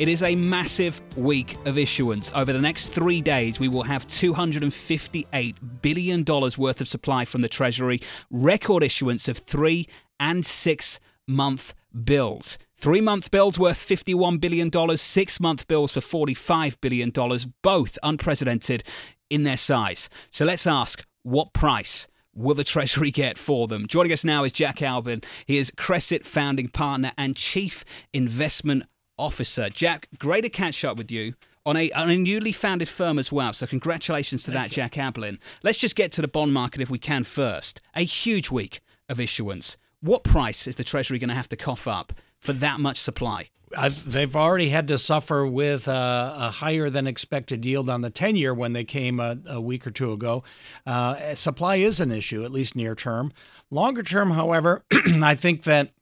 It is a massive week of issuance. Over the next three days, we will have $258 billion worth of supply from the Treasury, record issuance of three and six month bills. Three month bills worth $51 billion, six month bills for $45 billion, both unprecedented in their size. So let's ask what price will the Treasury get for them? Joining us now is Jack Ablin. He is Cresset founding partner and chief investment officer. Jack, great to catch up with you on a, on a newly founded firm as well. So congratulations to Thank that, you. Jack Ablin. Let's just get to the bond market if we can first. A huge week of issuance. What price is the Treasury going to have to cough up for that much supply? they've already had to suffer with uh, a higher than expected yield on the 10 year when they came a, a week or two ago. Uh, supply is an issue, at least near term. Longer term, however, I think that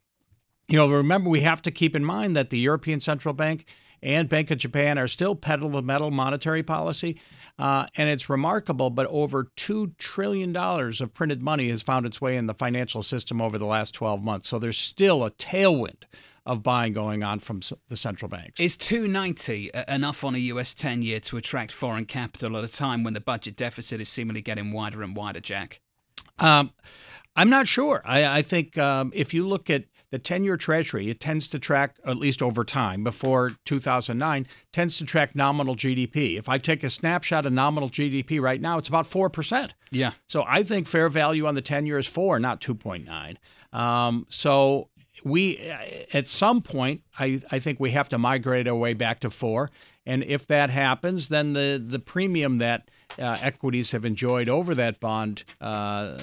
you know, remember we have to keep in mind that the European Central Bank and Bank of Japan are still pedal to metal monetary policy. Uh, and it's remarkable, but over $2 trillion of printed money has found its way in the financial system over the last 12 months. So there's still a tailwind of buying going on from the central banks. Is 290 enough on a US 10 year to attract foreign capital at a time when the budget deficit is seemingly getting wider and wider, Jack? Um, I'm not sure. I, I think um, if you look at the 10 year treasury, it tends to track, at least over time, before 2009, tends to track nominal GDP. If I take a snapshot of nominal GDP right now, it's about 4%. Yeah. So I think fair value on the 10 year is 4, not 2.9. Um, so we, at some point, I, I think we have to migrate our way back to 4. And if that happens, then the, the premium that equities have enjoyed over that bond uh,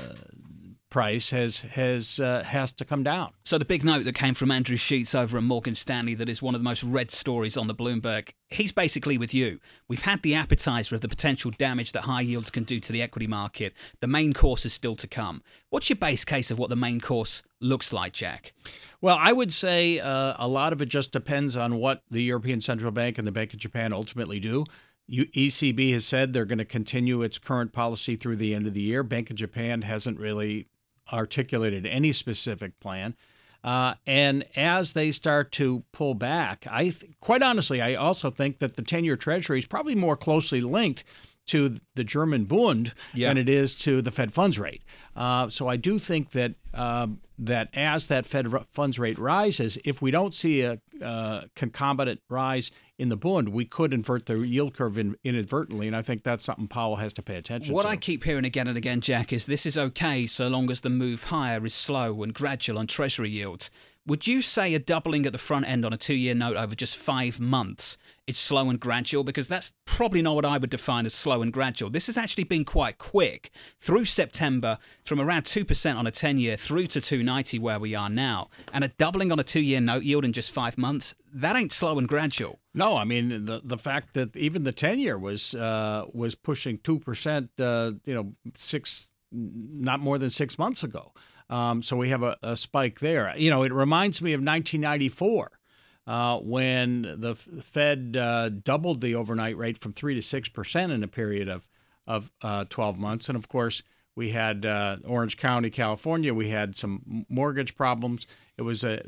price has has uh, has to come down. So the big note that came from Andrew Sheets over at Morgan Stanley that is one of the most read stories on the Bloomberg. He's basically with you. We've had the appetizer of the potential damage that high yields can do to the equity market. The main course is still to come. What's your base case of what the main course looks like, Jack? Well, I would say uh, a lot of it just depends on what the European Central Bank and the Bank of Japan ultimately do. ECB has said they're going to continue its current policy through the end of the year. Bank of Japan hasn't really articulated any specific plan. Uh, and as they start to pull back, I th- quite honestly, I also think that the 10-year Treasury is probably more closely linked to the German Bund yeah. than it is to the Fed funds rate. Uh, so I do think that uh, that as that Fed funds rate rises, if we don't see a uh, concomitant rise in the Bund, we could invert the yield curve in, inadvertently, and I think that's something Powell has to pay attention what to. What I keep hearing again and again, Jack, is this is okay so long as the move higher is slow and gradual on Treasury yields. Would you say a doubling at the front end on a two year note over just five months is slow and gradual? Because that's probably not what I would define as slow and gradual. This has actually been quite quick through September, from around 2% on a 10 year through to 290 where we are now. And a doubling on a two year note yield in just five months, that ain't slow and gradual. No, I mean the the fact that even the ten year was uh, was pushing two percent, uh, you know, six not more than six months ago. Um, so we have a, a, spike there. You know, it reminds me of 1994 uh, when the Fed uh, doubled the overnight rate from three to six percent in a period of of uh, 12 months, and of course we had uh, Orange County, California. We had some mortgage problems. It was a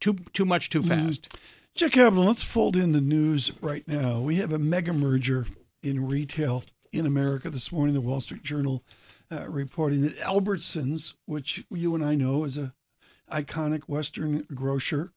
too too much too mm-hmm. fast. Mm-hmm. Jack Ablin, let's fold in the news right now. We have a mega merger in retail in America this morning. The Wall Street Journal uh, reporting that Albertsons, which you and I know is a iconic Western grocer,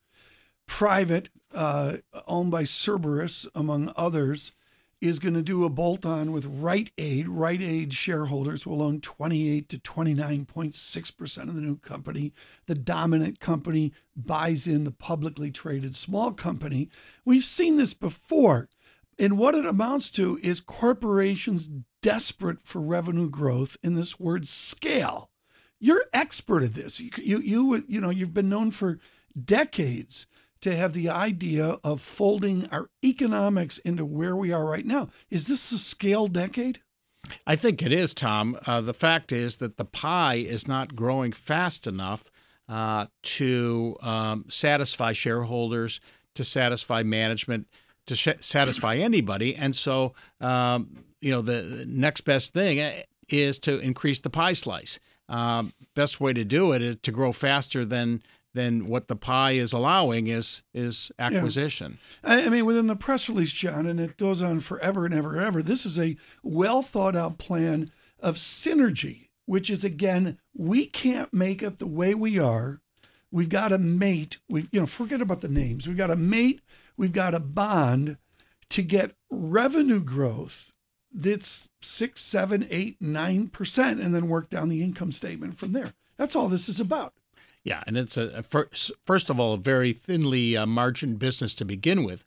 private, uh, owned by Cerberus, among others, is going to do a bolt on with Rite Aid. Rite Aid shareholders will own 28 to 29.6% of the new company. The dominant company buys in the publicly traded small company. We've seen this before. And what it amounts to is corporations desperate for revenue growth in this word scale. You're expert at this. You, you, you, you know, you've been known for decades to have the idea of folding our economics into where we are right now. Is this a scale decade? I think it is, Tom. Uh, the fact is that the pie is not growing fast enough uh, to um, satisfy shareholders, to satisfy management, to sh- satisfy anybody. And so, um, you know, the next best thing eh, is to increase the pie slice. Um, best way to do it is to grow faster than than what the pie is allowing is is acquisition. Yeah. I, mean, within the press release, John, and it goes on forever and ever and ever. This is a well thought out plan of synergy, which is again, we can't make it the way we are. We've got a mate. We, you know, forget about the names. We've got a mate. We've got a bond to get revenue growth that's six, seven, eight, nine percent, and then work down the income statement from there. That's all this is about. Yeah, and it's a, a first, first of all a very thinly uh, margined business to begin with,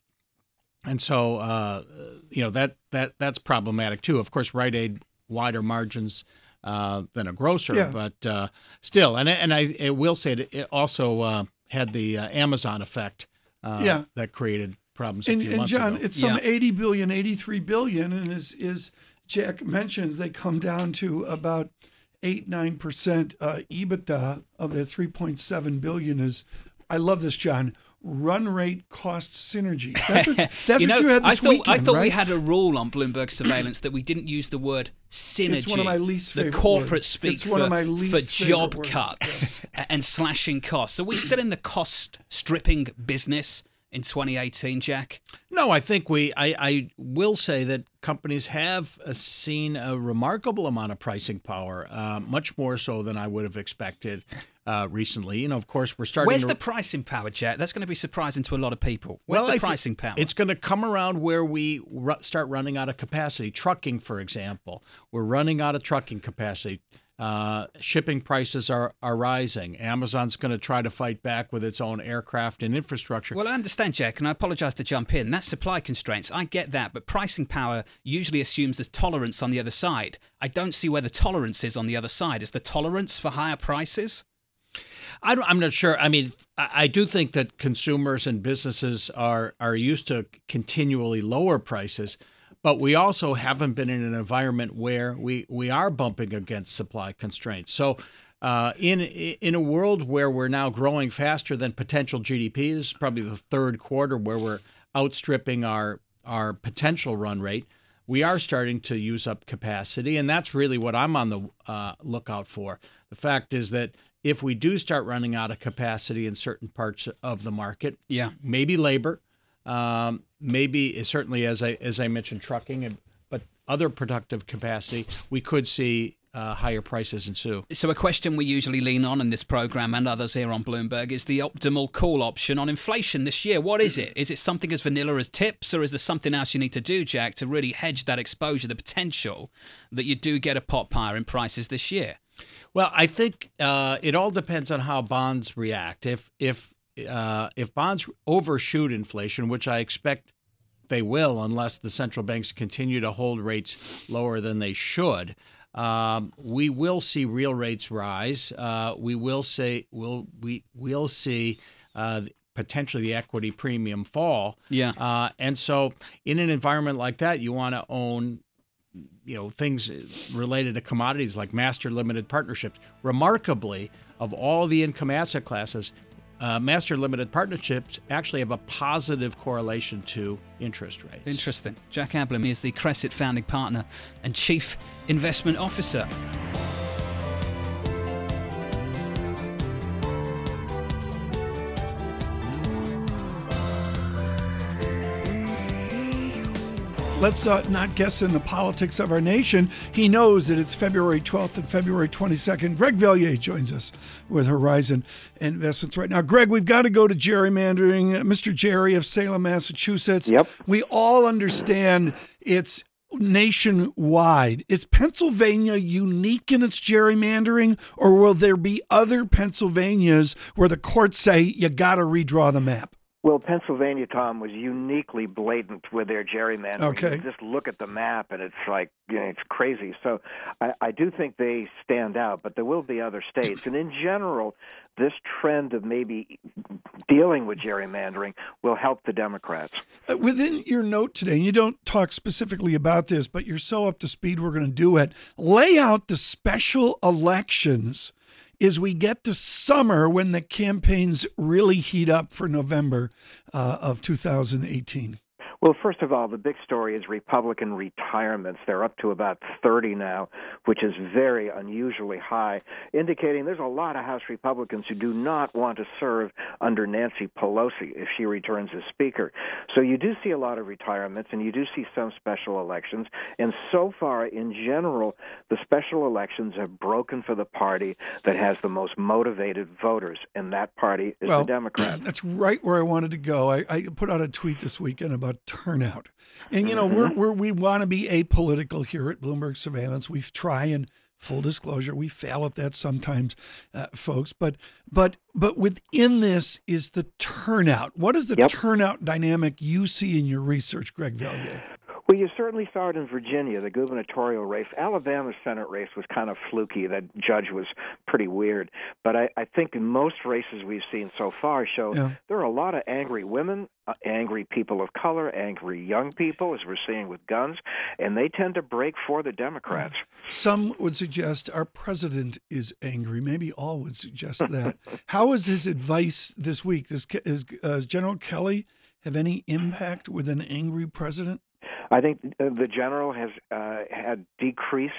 and so uh, you know that that that's problematic too. Of course, Rite Aid wider margins uh, than a grocer, yeah. but uh, still, and and I, I, will say that it also uh, had the uh, Amazon effect. Yeah. that created problems. and, and John, ago. it's some yeah. 80 billion, 83 billion, and as is Jack mentions, they come down to about eight nine percent uh, EBITDA of the three point seven billion is. I love this, John. Run rate cost synergy. That's what, that's you, know, you had this I thought, weekend, I thought right? we had a rule on Bloomberg surveillance that we didn't use the word synergy. It's one of my least favorite the corporate words. speak It's for, one of my least for job words. cuts and slashing costs. Are we still in the cost stripping business? In 2018, Jack? No, I think we. I, I will say that companies have uh, seen a remarkable amount of pricing power, uh, much more so than I would have expected uh, recently. You know, of course, we're starting. Where's to... the pricing power, Jack? That's going to be surprising to a lot of people. Where's well, the pricing power? It's going to come around where we r- start running out of capacity. Trucking, for example, we're running out of trucking capacity. Uh, shipping prices are, are rising. Amazon's going to try to fight back with its own aircraft and infrastructure. Well, I understand, Jack, and I apologize to jump in. That's supply constraints. I get that, but pricing power usually assumes there's tolerance on the other side. I don't see where the tolerance is on the other side. Is the tolerance for higher prices? I am not sure. I mean, I do think that consumers and businesses are are used to continually lower prices but we also haven't been in an environment where we, we are bumping against supply constraints. So, uh, in in a world where we're now growing faster than potential GDP, this is probably the third quarter where we're outstripping our our potential run rate. We are starting to use up capacity, and that's really what I'm on the uh, lookout for. The fact is that if we do start running out of capacity in certain parts of the market, yeah, maybe labor, um, maybe certainly as I as I mentioned trucking, but other productive capacity, we could see uh, higher prices ensue. So, a question we usually lean on in this program and others here on Bloomberg is the optimal call option on inflation this year. What is it? Is it something as vanilla as tips, or is there something else you need to do, Jack, to really hedge that exposure, the potential that you do get a pot higher in prices this year? Well, I think uh, it all depends on how bonds react. If if uh, if bonds overshoot inflation, which I expect they will, unless the central banks continue to hold rates lower than they should, um, we will see real rates rise. Uh, we will say will we will see uh, potentially the equity premium fall. Yeah. Uh, and so, in an environment like that, you want to own you know things related to commodities like master limited partnerships remarkably of all the income asset classes uh, master limited partnerships actually have a positive correlation to interest rates. Interesting. Jack Ablin is the Cresset founding partner and chief investment officer. Let's uh, not guess in the politics of our nation. He knows that it's February 12th and February 22nd. Greg Valliere joins us with Horizon Investments right now. Greg, we've got to go to gerrymandering. Mr. Gerry of Salem, Massachusetts. Yep. We all understand it's nationwide. Is Pennsylvania unique in its gerrymandering, or will there be other Pennsylvanias where the courts say you got to redraw the map? Well, Pennsylvania, Tom, was uniquely blatant with their gerrymandering. Okay. You just look at the map, and it's like you know, it's crazy. So, I, I do think they stand out, but there will be other states, and in general, this trend of maybe dealing with gerrymandering will help the Democrats. Uh, Within your note today, and you don't talk specifically about this, but you're so up to speed, we're going to do it. Lay out the special elections as we get to summer when the campaigns really heat up for November uh, of 2018. Well, first of all, the big story is Republican retirements. They're up to about 30 now, which is very unusually high, indicating there's a lot of House Republicans who do not want to serve under Nancy Pelosi if she returns as Speaker. So you do see a lot of retirements, and you do see some special elections. And so far, in general, the special elections have broken for the party that has the most motivated voters, and that party is Well, the Democrats. That's right where I wanted to go. I, I put out a tweet this weekend about turnout, and you know we're, we're we want to be apolitical here at Bloomberg Surveillance. We try and full disclosure, we fail at that sometimes, uh, folks. But but but within this is the turnout. What is the Yep. turnout dynamic you see in your research, Greg Valliere? Well, you certainly saw it in Virginia, the gubernatorial race. Alabama's Senate race was kind of fluky. That judge was pretty weird. But I, I think in most races we've seen so far show Yeah. there are a lot of angry women, uh, angry people of color, angry young people, as we're seeing with guns, and they tend to break for the Democrats. Some would suggest our president is angry. Maybe all would suggest that. How is his advice this week? Does, is, uh, does General Kelly have any impact with an angry president? I think uh, the general has uh, had decreased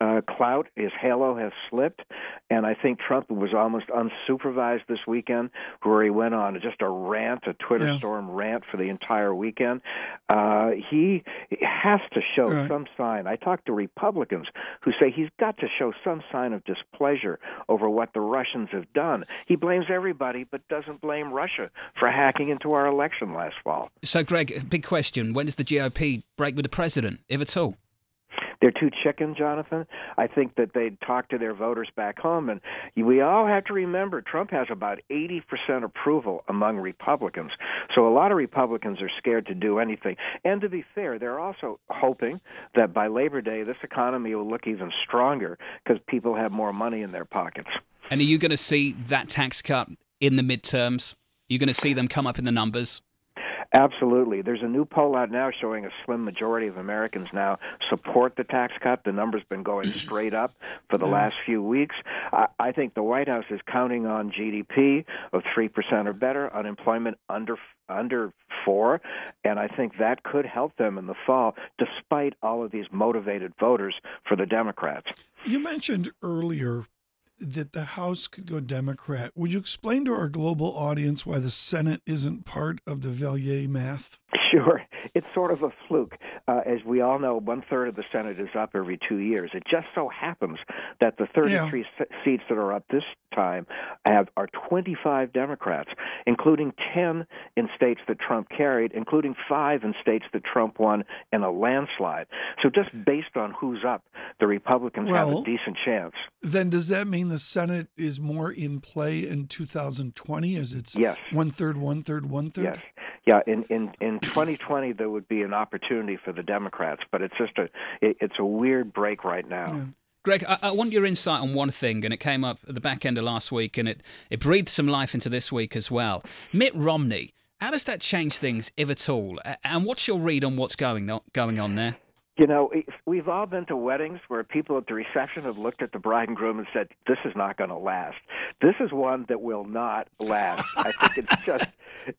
uh, clout. His halo has slipped, and I think Trump was almost unsupervised this weekend, where he went on just a rant, a Twitter Yeah. storm rant for the entire weekend. Uh, he has to show Right. some sign. I talked to Republicans who say he's got to show some sign of displeasure over what the Russians have done. He blames everybody, but doesn't blame Russia for hacking into our election last fall. So, Greg, big question: When does the GOP break with the president, if at all? they're too chicken, Jonathan. I think that they'd talk to their voters back home, and we all have to remember Trump has about 80% approval among Republicans. So a lot of Republicans are scared to do anything. And to be fair, they're also hoping that by Labor Day, this economy will look even stronger because people have more money in their pockets. And are you going to see that tax cut in the midterms? You're going to see them come up in the numbers. Absolutely. There's a new poll out now showing a slim majority of Americans now support the tax cut. The number's been going mm-hmm. straight up for the last few weeks. I, I think the White House is counting on GDP of 3% or better, unemployment under under 4, and I think that could help them in the fall despite all of these motivated voters for the Democrats. You mentioned earlier that the House could go Democrat. Would you explain to our global audience why the Senate isn't part of the Valliere math? Sure. It's sort of a fluke. Uh, as we all know, one third of the Senate is up every two years. It just so happens that the 33 se- seats that are up this time have are 25 Democrats, including 10 in states that Trump carried, including five in states that Trump won in a landslide. So just based on who's up, the Republicans have a decent chance. Then does that mean the Senate is more in play in 2020 as it's Yes. one third, one third, one third? Yes. Yeah, in, in, in 2020 there would be an opportunity for the Democrats, but it's just a it, it's a weird break right now. Yeah. Greg, I, I want your insight on one thing, and it came up at the back end of last week, and it, it breathed some life into this week as well. Mitt Romney, how does that change things, if at all? And what's your read on what's going on, going on there? You know, we've all been to weddings where people at the reception have looked at the bride and groom and said, "This is not going to last. This is one that will not last." I think it's just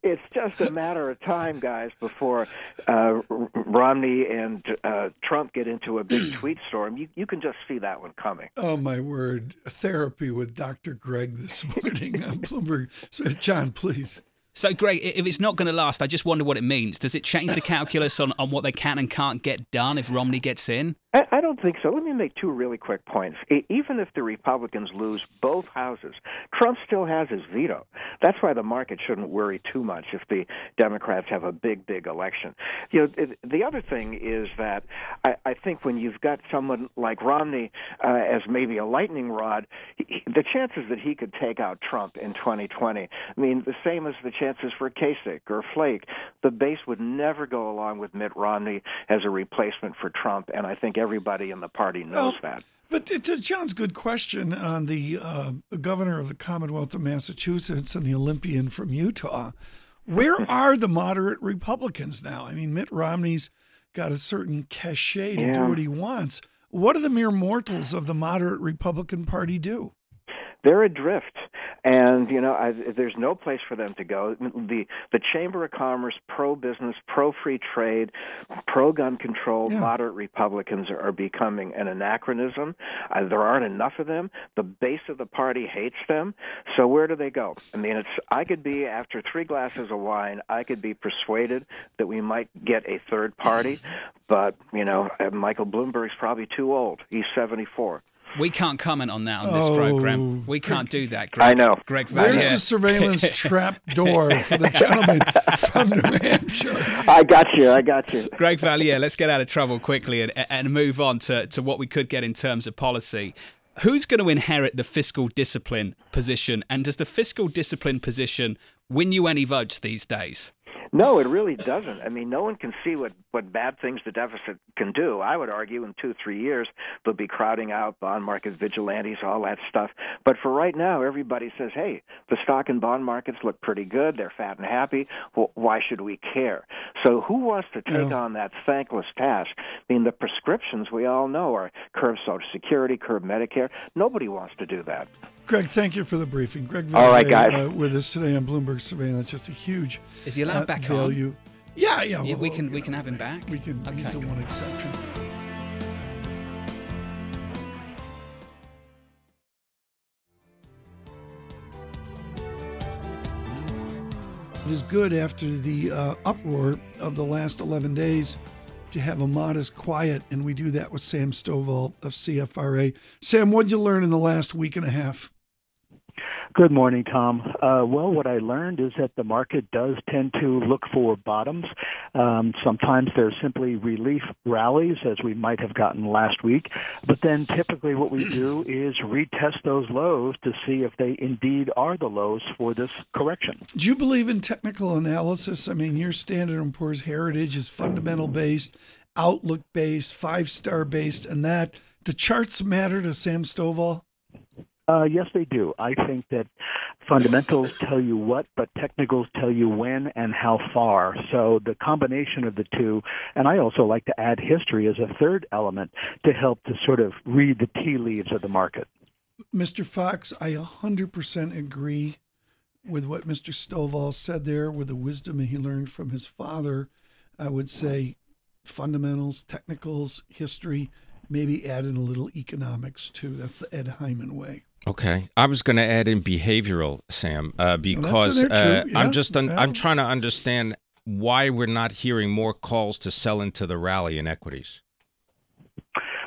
it's just a matter of time, guys, before uh, Romney and uh, Trump get into a big tweet storm. You you can just see that one coming. Oh my word! Therapy with Dr. Greg this morning on Bloomberg. So, John, please. So, Greg, if it's not going to last, I just wonder what it means. Does it change the calculus on, on what they can and can't get done if Romney gets in? I, I don't think so. Let me make two really quick points. Even if the Republicans lose both houses, Trump still has his veto. That's why the market shouldn't worry too much if the Democrats have a big, big election. You know, it, the other thing is that I, I think when you've got someone like Romney uh, as maybe a lightning rod, he, the chances that he could take out Trump in 2020, I mean, the same as the chances for Kasich or Flake. The base would never go along with Mitt Romney as a replacement for Trump, and I think everybody in the party knows well, that. But to John's good question on the, uh, governor of the Commonwealth of Massachusetts and the Olympian from Utah, where are the moderate Republicans now? I mean, Mitt Romney's got a certain cachet to yeah. do what he wants. What do the mere mortals of the moderate Republican Party do? They're adrift and you know I, there's no place for them to go. The the Chamber of Commerce, pro business, pro free trade, pro gun control, yeah. moderate Republicans are, are becoming an anachronism. Uh, there aren't enough of them. The base of the party hates them. So where do they go? I mean, it's I could be after three glasses of wine, I could be persuaded that we might get a third party, but you know, Michael Bloomberg's probably too old. He's 74. We can't comment on that on this oh, program. We can't do that. Greg, I know. Greg Valliere. Where's the surveillance trap door for the gentleman from New Hampshire? I got you. I got you. Greg Valliere, let's get out of trouble quickly and, and move on to, to what we could get in terms of policy. Who's going to inherit the fiscal discipline position? And does the fiscal discipline position win you any votes these days? No, it really doesn't. I mean, no one can see what what bad things the deficit can do. I would argue in two three years they'll be crowding out bond market vigilantes, all that stuff. But for right now, everybody says, "Hey, the stock and bond markets look pretty good. They're fat and happy. Well, why should we care?" So, who wants to take yeah. on that thankless task? I mean, the prescriptions we all know are curb Social Security, curb Medicare. Nobody wants to do that. Greg, thank you for the briefing. Greg, all right, guys, uh, with us today on Bloomberg Surveillance. Just a huge is he allowed uh, back value. On? Yeah, yeah. yeah well, we can we can have him back. We can. Okay. He's the one exception. It is good after the uh, uproar of the last 11 days to have a modest quiet, and we do that with Sam Stovall of CFRA. Sam, what'd you learn in the last week and a half? Good morning, Tom. Uh, well, what I learned is that the market does tend to look for bottoms. Um, sometimes they're simply relief rallies, as we might have gotten last week. But then typically what we do is retest those lows to see if they indeed are the lows for this correction. Do you believe in technical analysis? I mean, your Standard & Poor's Heritage is fundamental based, outlook based, five star based, and that. Do charts matter to Sam Stovall? Uh, yes, they do. I think that fundamentals tell you what, but technicals tell you when and how far. So the combination of the two, and I also like to add history as a third element to help to sort of read the tea leaves of the market. Mr. Fox, I 100% agree with what Mr. Stovall said there, with the wisdom he learned from his father. I would say fundamentals, technicals, history, maybe add in a little economics too. That's the Ed Hyman way. Okay, I was going to add in behavioral, Sam, uh, because uh, yeah, I'm just un- yeah. I'm trying to understand why we're not hearing more calls to sell into the rally in equities.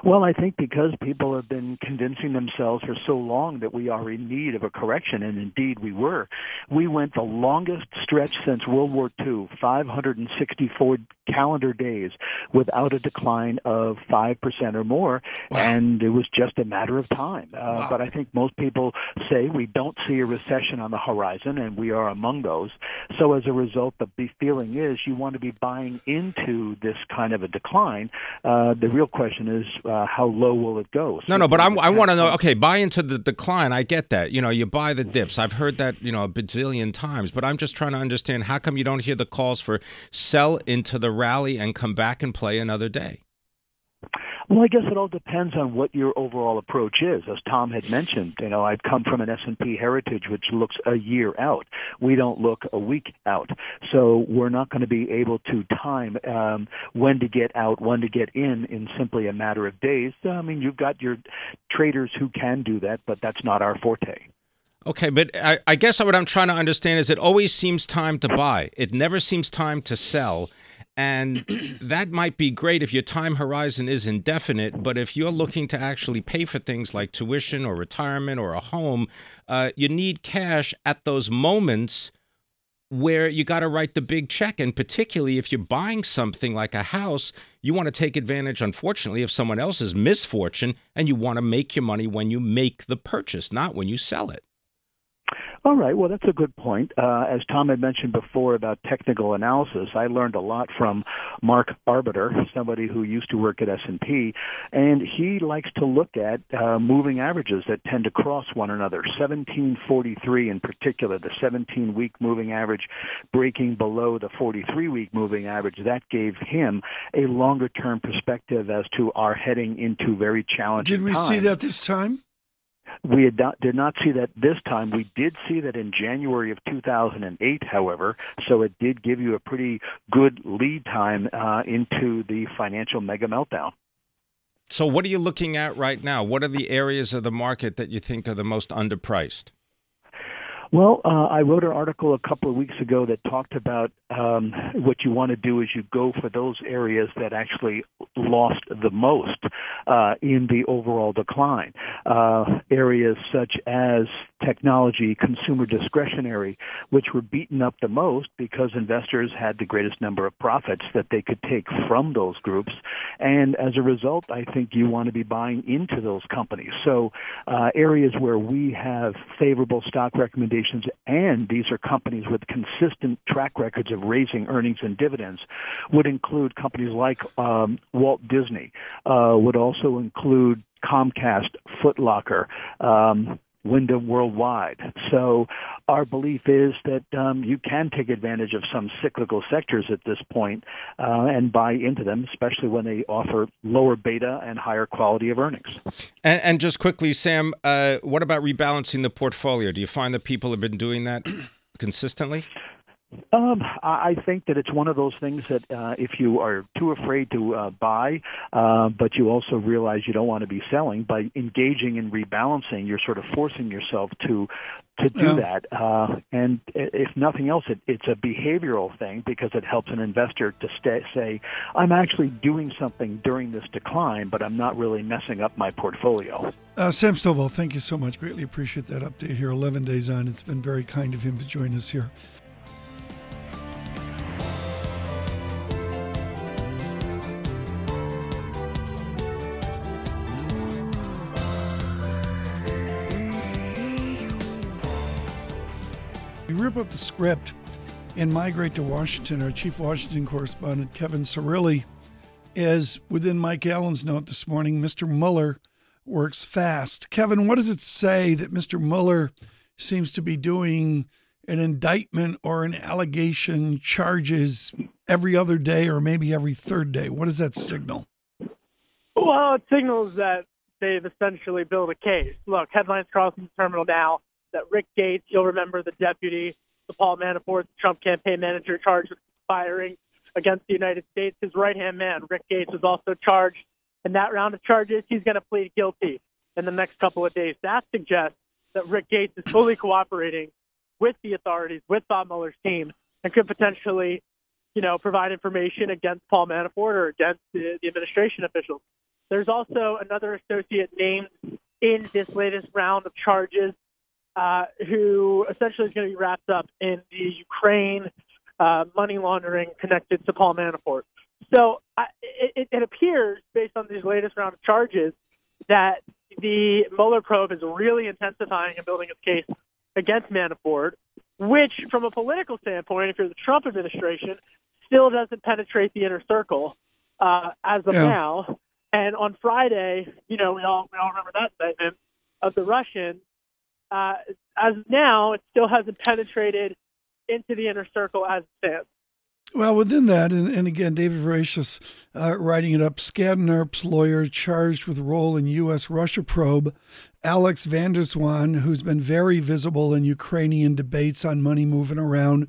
Well, I think because people have been convincing themselves for so long that we are in need of a correction, and indeed we were. We went the longest stretch since World War II, 564 calendar days, without a decline of 5% or more, wow. and it was just a matter of time. Uh, wow. But I think most people say we don't see a recession on the horizon, and we are among those. So as a result, the feeling is you want to be buying into this kind of a decline. Uh, the real question is, uh, how low will it go? So no, no, but I'm, i want to know. Okay, buy into the decline. I get that. You know, you buy the dips. I've heard that you know a bazillion times. But I'm just trying to understand how come you don't hear the calls for sell into the rally and come back and play another day. Well, I guess it all depends on what your overall approach is. As Tom had mentioned, you know, I've come from an S&P heritage which looks a year out. We don't look a week out. So we're not going to be able to time um, when to get out, when to get in in simply a matter of days. I mean, you've got your traders who can do that, but that's not our forte. Okay, but I, I guess what I'm trying to understand is it always seems time to buy. It never seems time to sell. And that might be great if your time horizon is indefinite, but if you're looking to actually pay for things like tuition or retirement or a home, uh, you need cash at those moments where you got to write the big check. And particularly if you're buying something like a house, you want to take advantage, unfortunately, of someone else's misfortune, and you want to make your money when you make the purchase, not when you sell it. All right. Well, that's a good point. Uh, as Tom had mentioned before about technical analysis, I learned a lot from Mark Arbeter, somebody who used to work at S&P, and he likes to look at uh, moving averages that tend to cross one another. 1743 in particular, the 17-week moving average breaking below the 43-week moving average, that gave him a longer-term perspective as to our heading into very challenging Did we times. see that this time? We not, did not see that this time. We did see that in January of 2008, however, so it did give you a pretty good lead time uh, into the financial mega meltdown. So, what are you looking at right now? What are the areas of the market that you think are the most underpriced? Well, uh, I wrote an article a couple of weeks ago that talked about um, what you want to do is you go for those areas that actually lost the most uh, in the overall decline. Uh, areas such as technology, consumer discretionary, which were beaten up the most because investors had the greatest number of profits that they could take from those groups. And as a result, I think you want to be buying into those companies. So, uh, areas where we have favorable stock recommendations, and these are companies with consistent track records of raising earnings and dividends, would include companies like um, Walt Disney, uh, would also include Comcast, Footlocker, um, Wyndham Worldwide. So our belief is that um, you can take advantage of some cyclical sectors at this point, uh, and buy into them, especially when they offer lower beta and higher quality of earnings. And, and just quickly, Sam, uh, what about rebalancing the portfolio? Do you find that people have been doing that consistently? Um, I think that it's one of those things that uh, if you are too afraid to uh, buy, uh, but you also realize you don't want to be selling, by engaging in rebalancing, you're sort of forcing yourself to to do Yeah. that. Uh, and if nothing else, it, it's a behavioral thing because it helps an investor to stay, say, I'm actually doing something during this decline, but I'm not really messing up my portfolio. Uh, Sam Stovall, thank you so much. Greatly appreciate that update here. 11 days on. It's been very kind of him to join us here. Rip up the script and migrate to Washington. Our chief Washington correspondent, Kevin Cirilli, is within Mike Allen's note this morning. Mr. Mueller works fast. Kevin, what does it say that Mr. Mueller seems to be doing an indictment or an allegation charges every other day or maybe every third day? What does that signal? Well, it signals that they've essentially built a case. Look, headlines crossing the terminal now that Rick Gates, you'll remember the deputy, the Paul Manafort, Trump campaign manager charged with conspiring against the United States, his right hand man, Rick Gates, was also charged. In that round of charges, he's going to plead guilty in the next couple of days. That suggests that Rick Gates is fully cooperating with the authorities, with Bob Mueller's team, and could potentially, you know, provide information against Paul Manafort or against the, the administration officials. There's also another associate named in this latest round of charges uh, who essentially is going to be wrapped up in the Ukraine uh, money laundering connected to Paul Manafort. So I, it, it appears, based on these latest round of charges, that the Mueller probe is really intensifying and building its case against Manafort, which, from a political standpoint, if you're the Trump administration, still doesn't penetrate the inner circle uh, as of Yeah. now. And on Friday, you know, we all we all remember that statement of the Russians. Uh, as now, it still hasn't penetrated into the inner circle as it stands. Well, within that, and, and again, David Voreacos uh, writing it up, Skadden lawyer charged with role in U.S. Russia probe, Alex van der Zwaan, who's been very visible in Ukrainian debates on money moving around,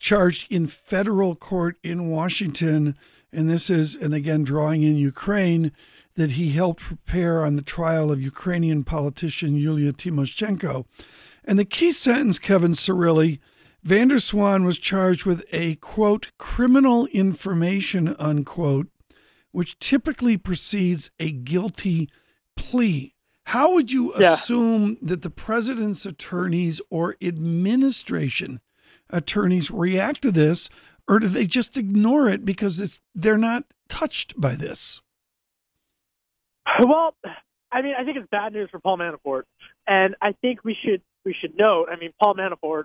charged in federal court in Washington. And this is, and again, drawing in Ukraine, that he helped prepare on the trial of Ukrainian politician Yulia Tymoshenko. And the key sentence, Kevin Cirilli, van der Zwaan was charged with a quote criminal information unquote, which typically precedes a guilty plea. How would you Yeah. assume that the president's attorneys or administration attorneys react to this, or do they just ignore it because it's they're not touched by this? Well, I mean, I think it's bad news for Paul Manafort, and I think we should we should note. I mean, Paul Manafort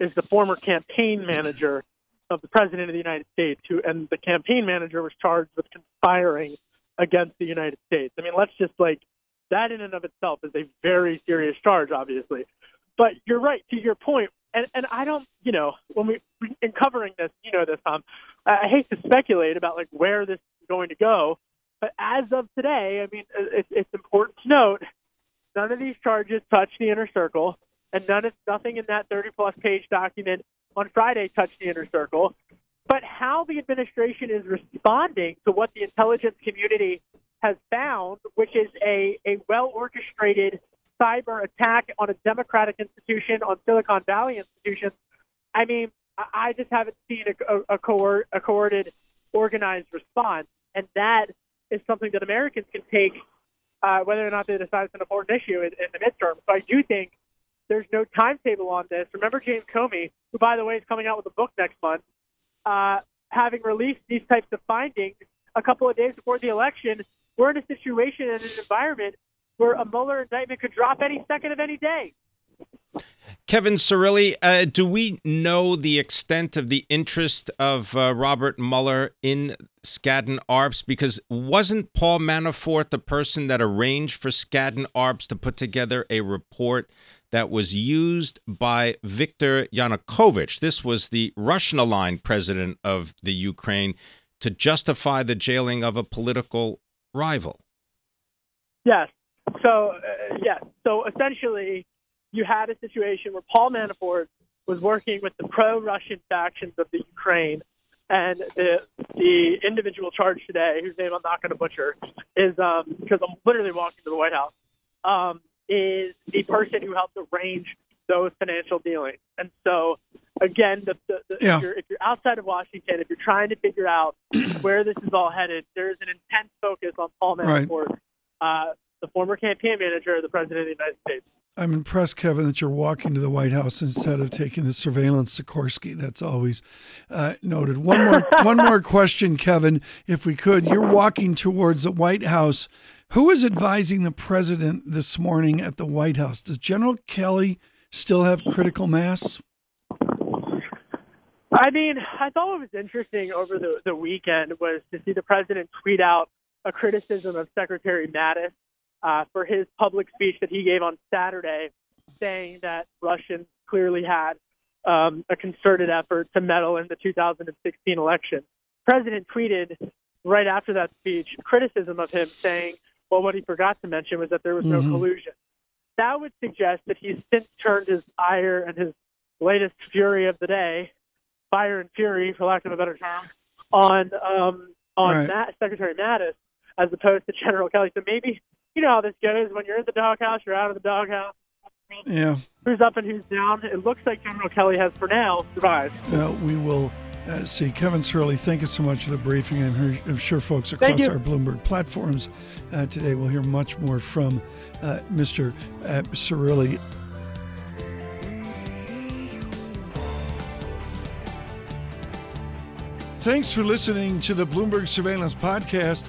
is the former campaign manager of the president of the United States, who and the campaign manager was charged with conspiring against the United States. I mean, let's just like that in and of itself is a very serious charge, obviously. But you're right to your point, and and I don't, you know, when we in covering this, you know this, Tom. I hate to speculate about like where this is going to go, but as of today, I mean, it's, it's important to note none of these charges touch the inner circle, and none of nothing in that 30 plus page document on Friday touched the inner circle. But how the administration is responding to what the intelligence community has found, which is a, a well orchestrated cyber attack on a democratic institution, on Silicon Valley institutions. I mean, I just haven't seen a, a, a, a coordinated, organized response. And that is something that Americans can take, uh, whether or not they decide it's an important issue in, in the midterm. So I do think there's no timetable on this. Remember James Comey, who, by the way, is coming out with a book next month, uh, having released these types of findings a couple of days before the election. We're in a situation and an environment where a Mueller indictment could drop any second of any day. Kevin Cirilli, uh, do we know the extent of the interest of uh, Robert Mueller in Skadden Arps? Because wasn't Paul Manafort the person that arranged for Skadden Arps to put together a report that was used by Viktor Yanukovych? This was the Russian aligned president of the Ukraine to justify the jailing of a political rival. Yes. So, uh, yes. So essentially, you had a situation where Paul Manafort was working with the pro-Russian factions of the Ukraine, and the the individual charged today, whose name I'm not going to butcher, is um, because I'm literally walking to the White House, um, is the person who helped arrange those financial dealings. And so, again, the, the, the, yeah. if, you're, if you're outside of Washington, if you're trying to figure out where this is all headed, there is an intense focus on Paul Manafort, right. uh, the former campaign manager of the President of the United States. I'm impressed, Kevin, that you're walking to the White House instead of taking the surveillance Sikorsky. That's always uh, noted. One more, one more question, Kevin, if we could. You're walking towards the White House. Who is advising the president this morning at the White House? Does General Kelly still have critical mass? I mean, I thought what was interesting over the, the weekend was to see the president tweet out a criticism of Secretary Mattis uh, for his public speech that he gave on Saturday, saying that Russians clearly had um, a concerted effort to meddle in the 2016 election. The president tweeted right after that speech criticism of him, saying, well, what he forgot to mention was that there was no mm-hmm. collusion. That would suggest that he's since turned his ire and his latest fury of the day, fire and fury, for lack of a better term, on um, on right. Matt, Secretary Mattis as opposed to General Kelly. So maybe you know how this goes. When you're in the doghouse, you're out of the doghouse. Yeah. Who's up and who's down? It looks like General Kelly has, for now, survived. Uh, we will uh, see. Kevin Cirilli, thank you so much for the briefing. I'm, I'm sure folks across our Bloomberg platforms uh, today will hear much more from uh, Mr. Uh, Cirilli. Thanks for listening to the Bloomberg Surveillance Podcast.